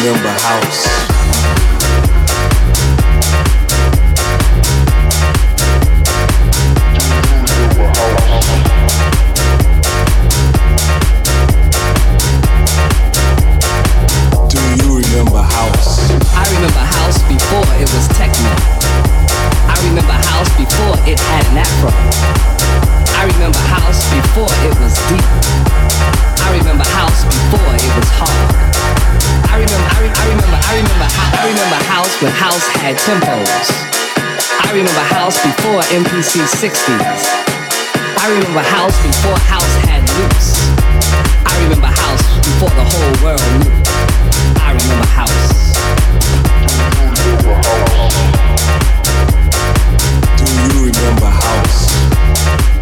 remember house. MPC 60s. I remember house before house had loops. I remember house before the whole world knew. I remember house. Do you remember house?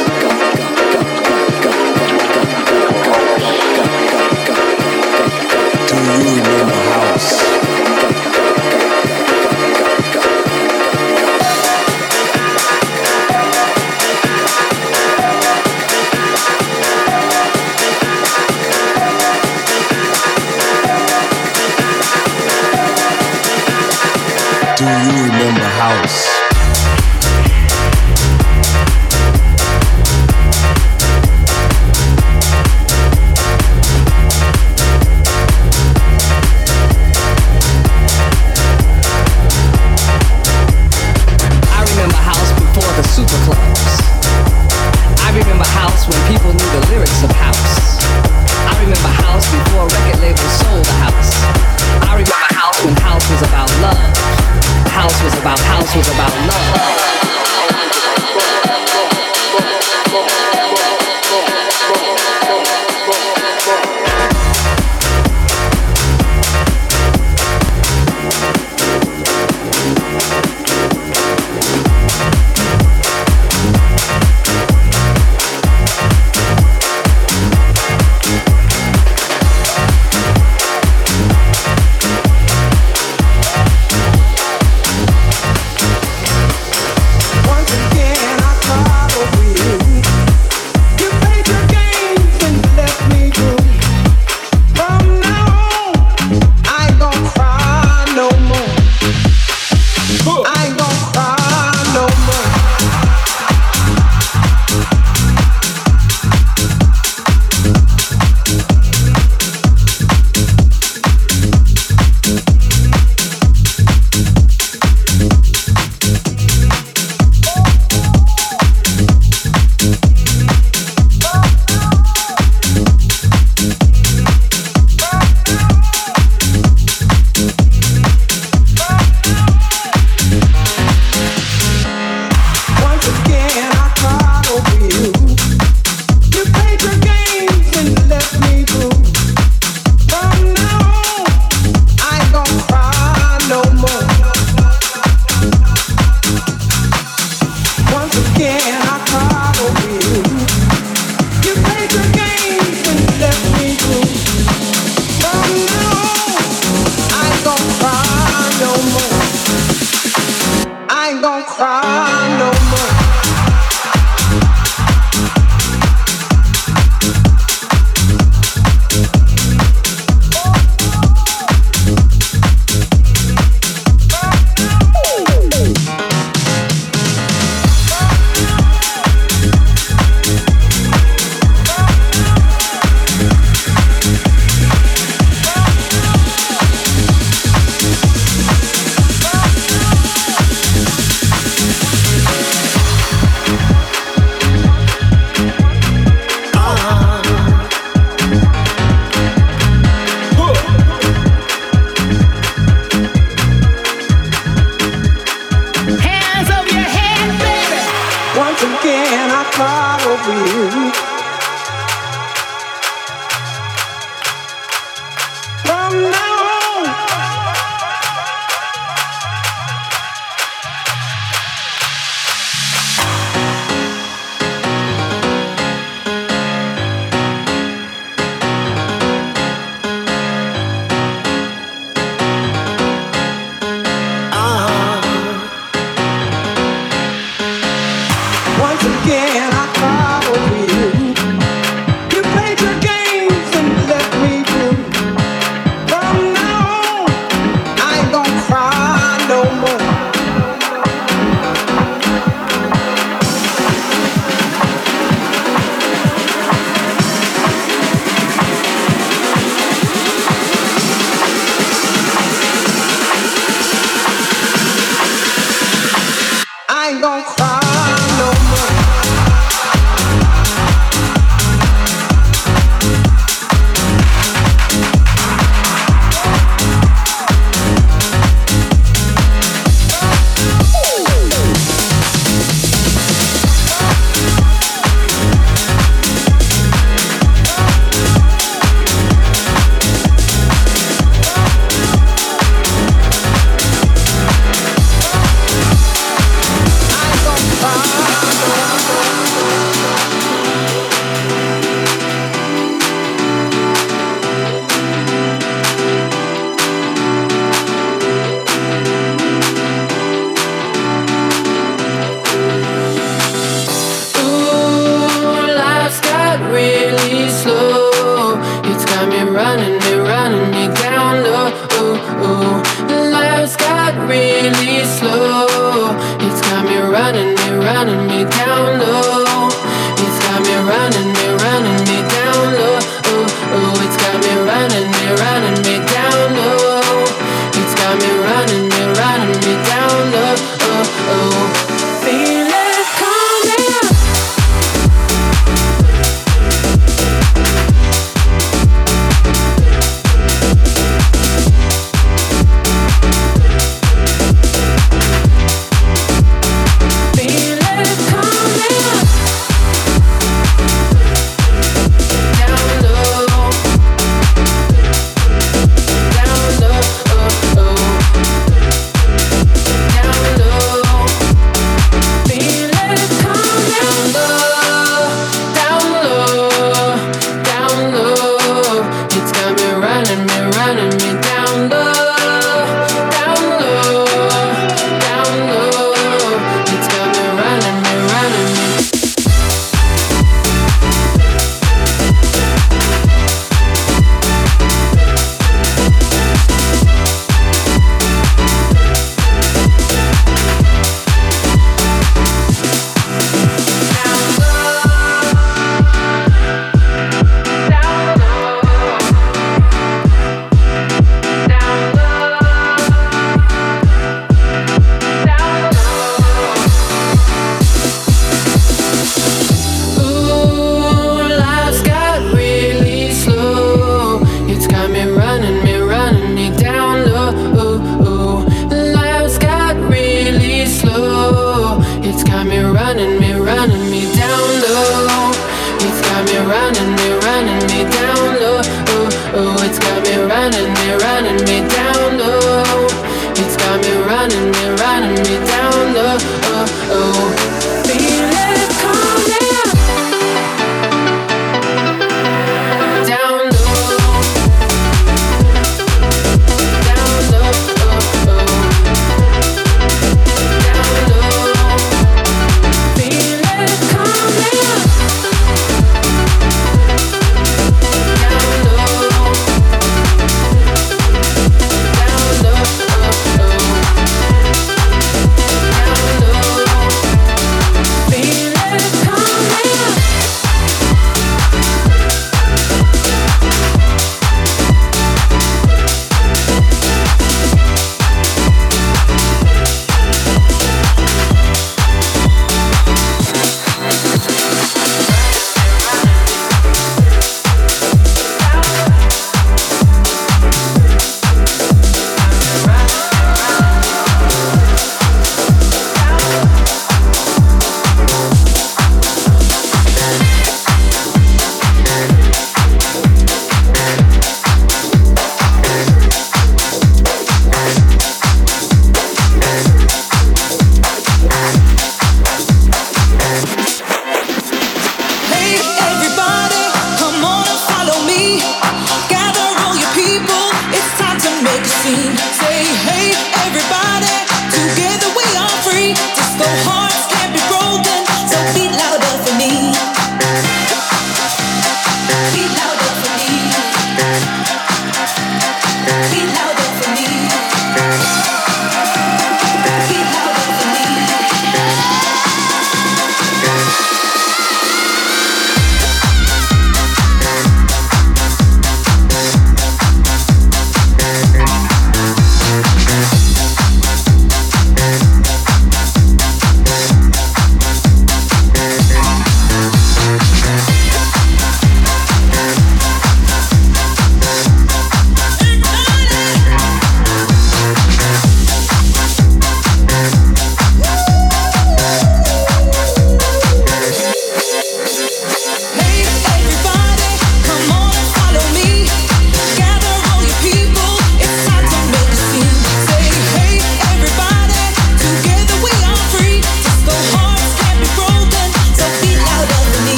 Do you remember house?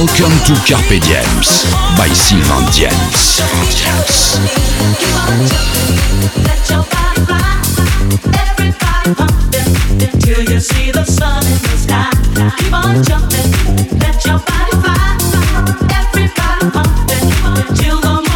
Welcome to Carpe Diems by Sylvain Diems. Till the the. Keep on jumping, let your body fly. Everybody pumping.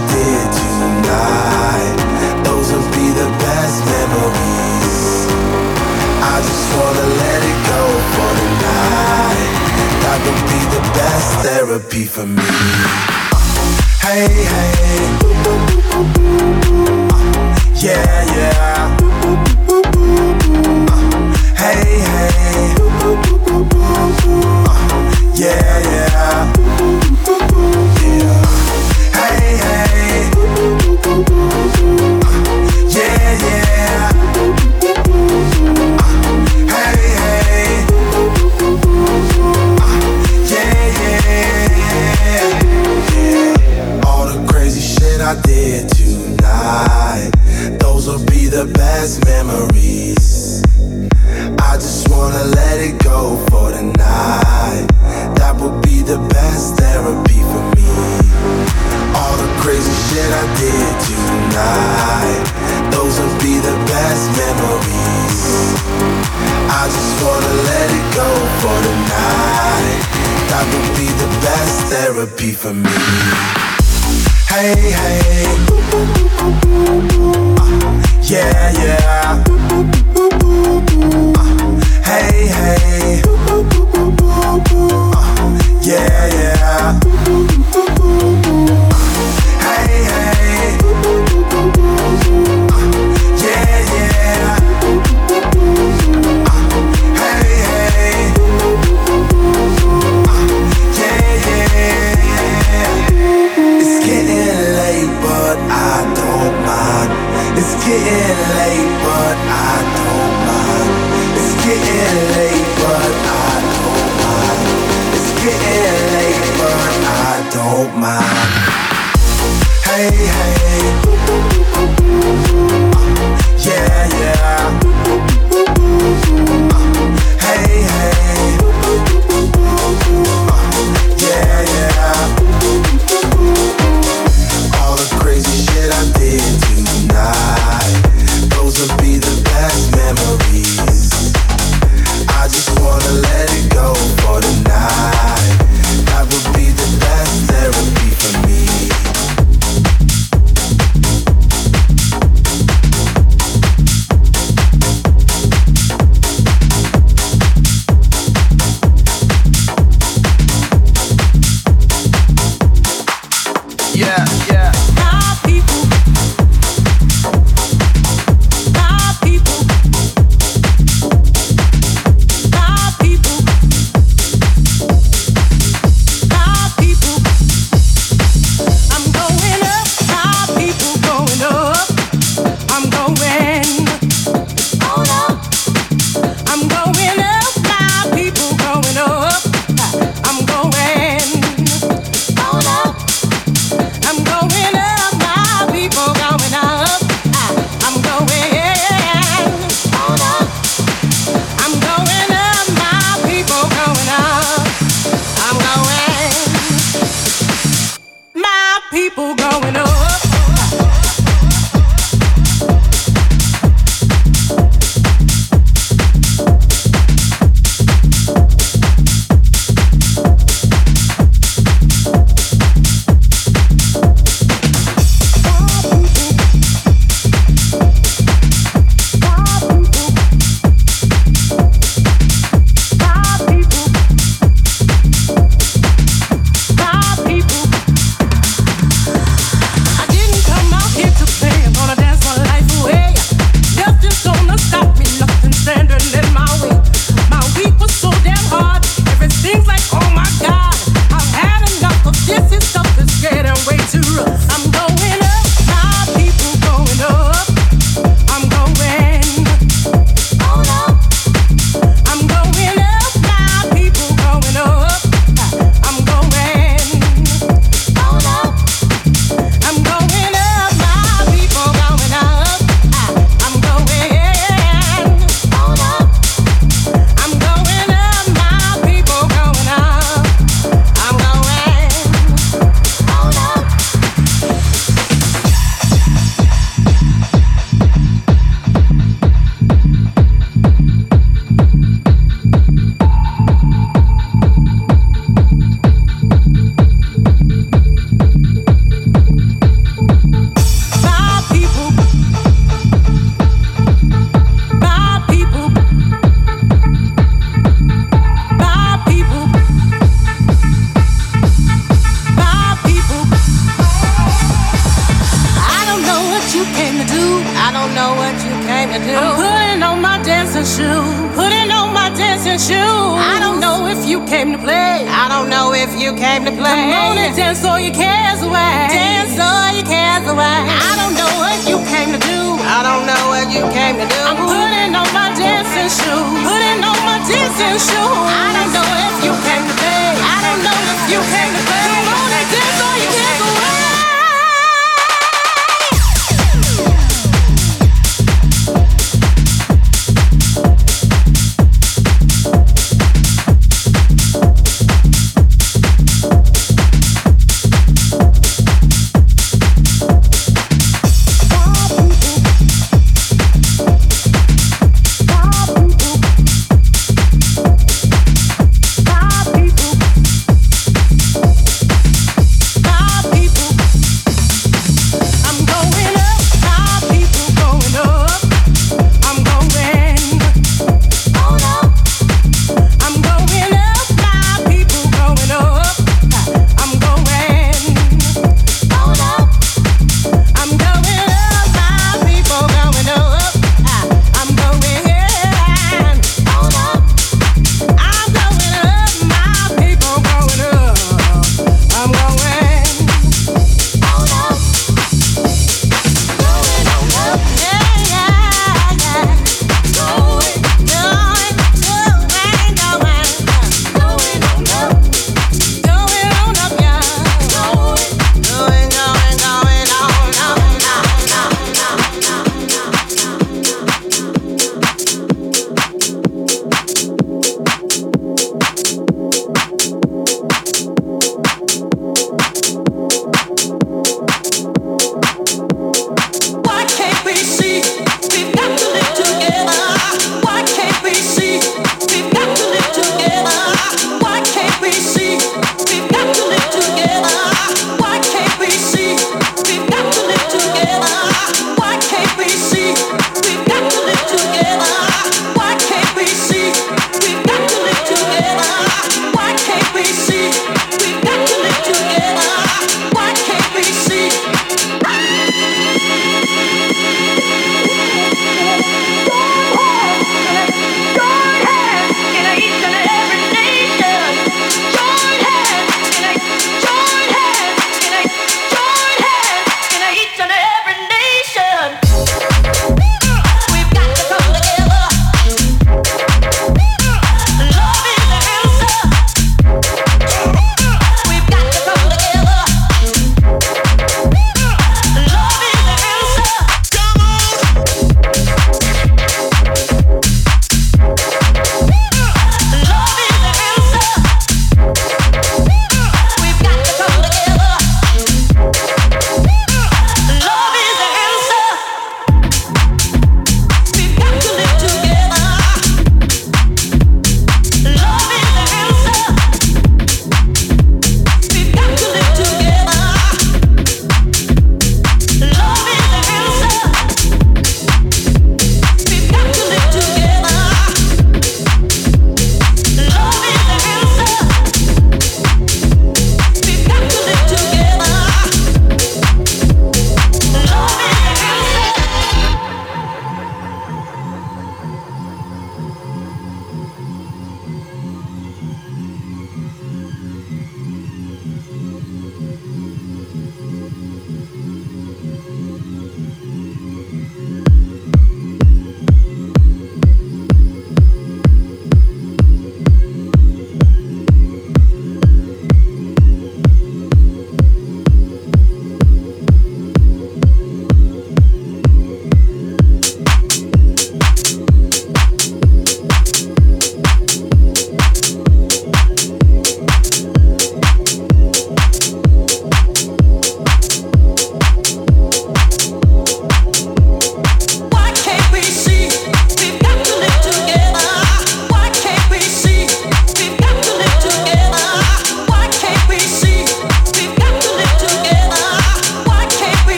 tonight. Those will be the best memories. I just wanna let it go for tonight. That would be the best therapy for me. Hey, hey. Yeah, yeah. Hey, hey. Yeah. Those will be the best memories. I just wanna let it go for. That be the best therapy for me. Hey, hey. Uh, yeah, yeah. Uh, hey, hey. Uh, yeah, yeah. getting but I don't mind. Hey, hey. Yeah, yeah.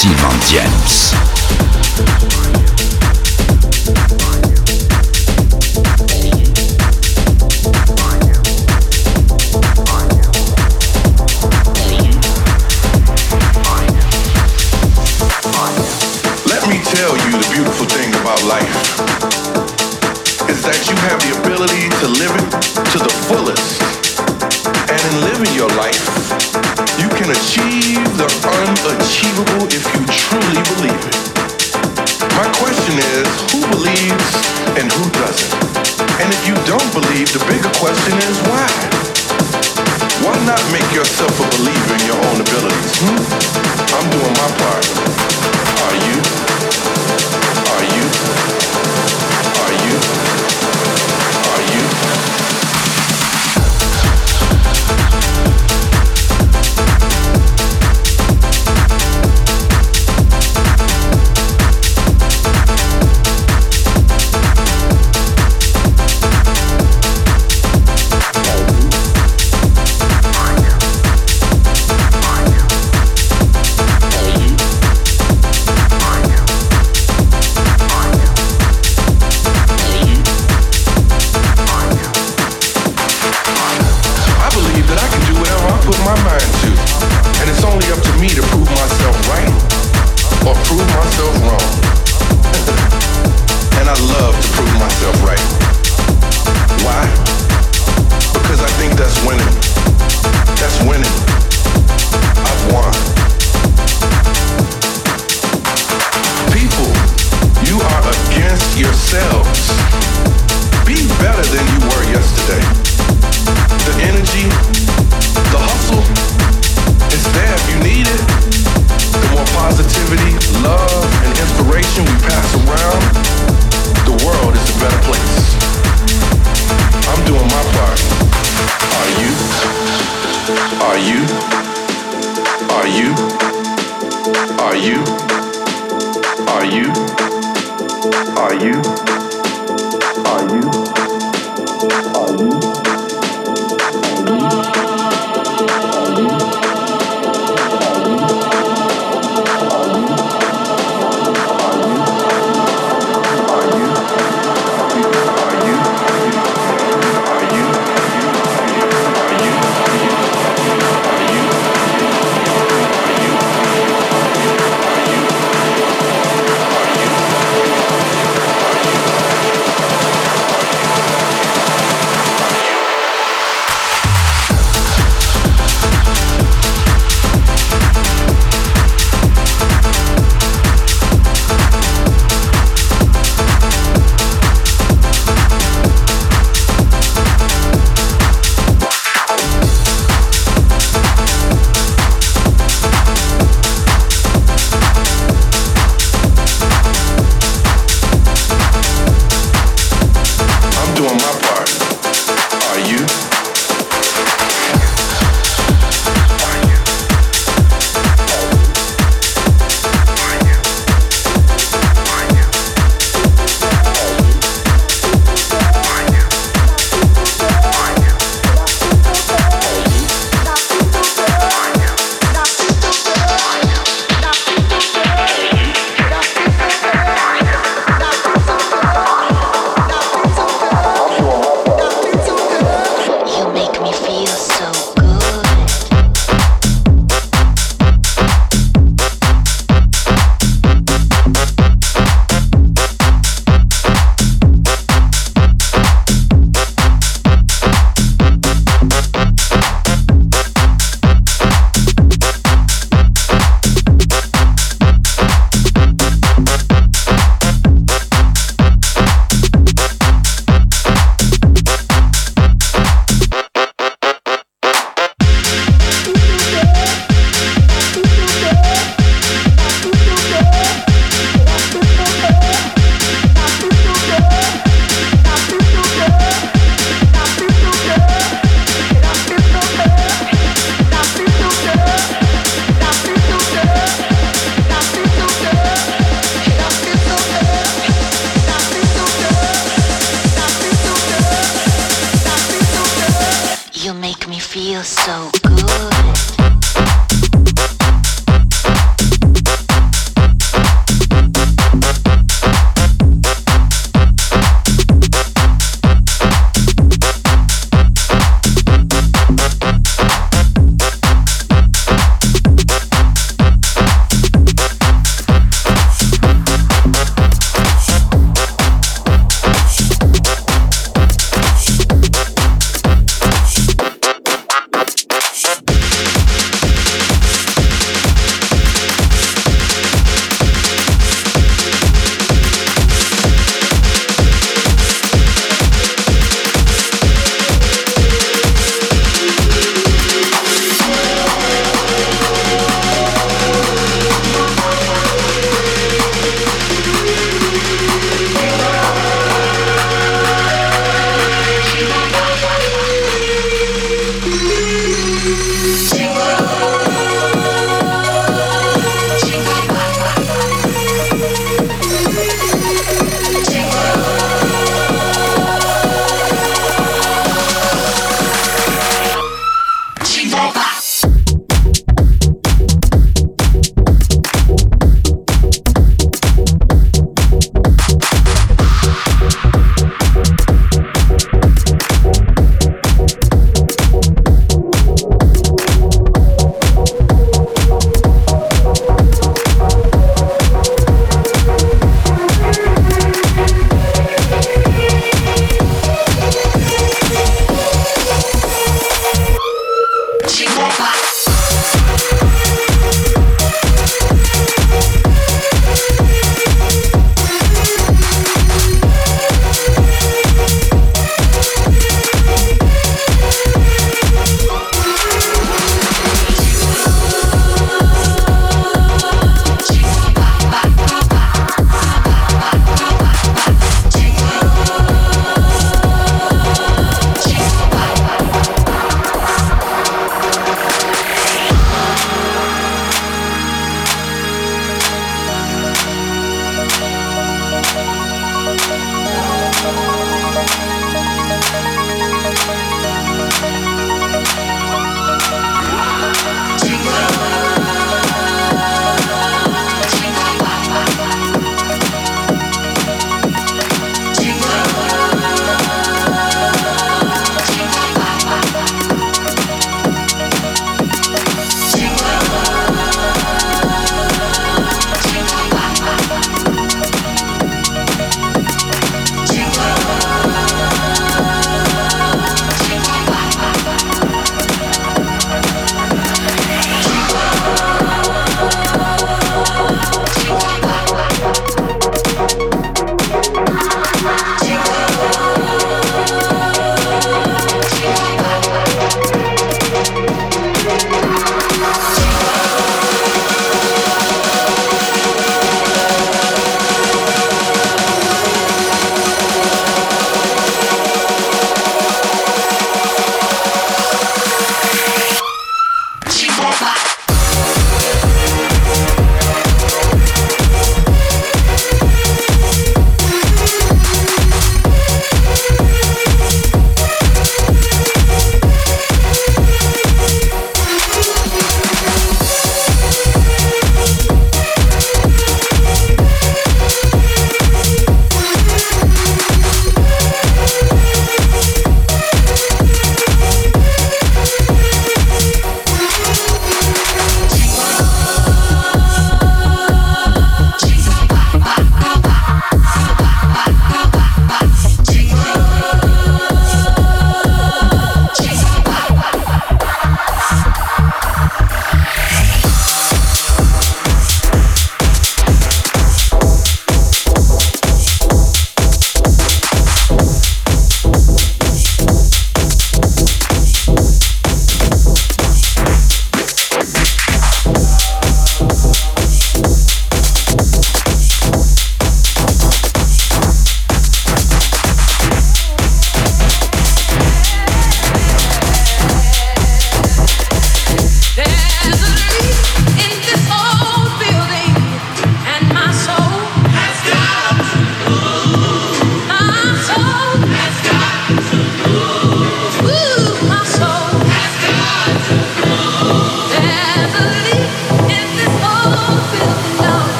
Simon James.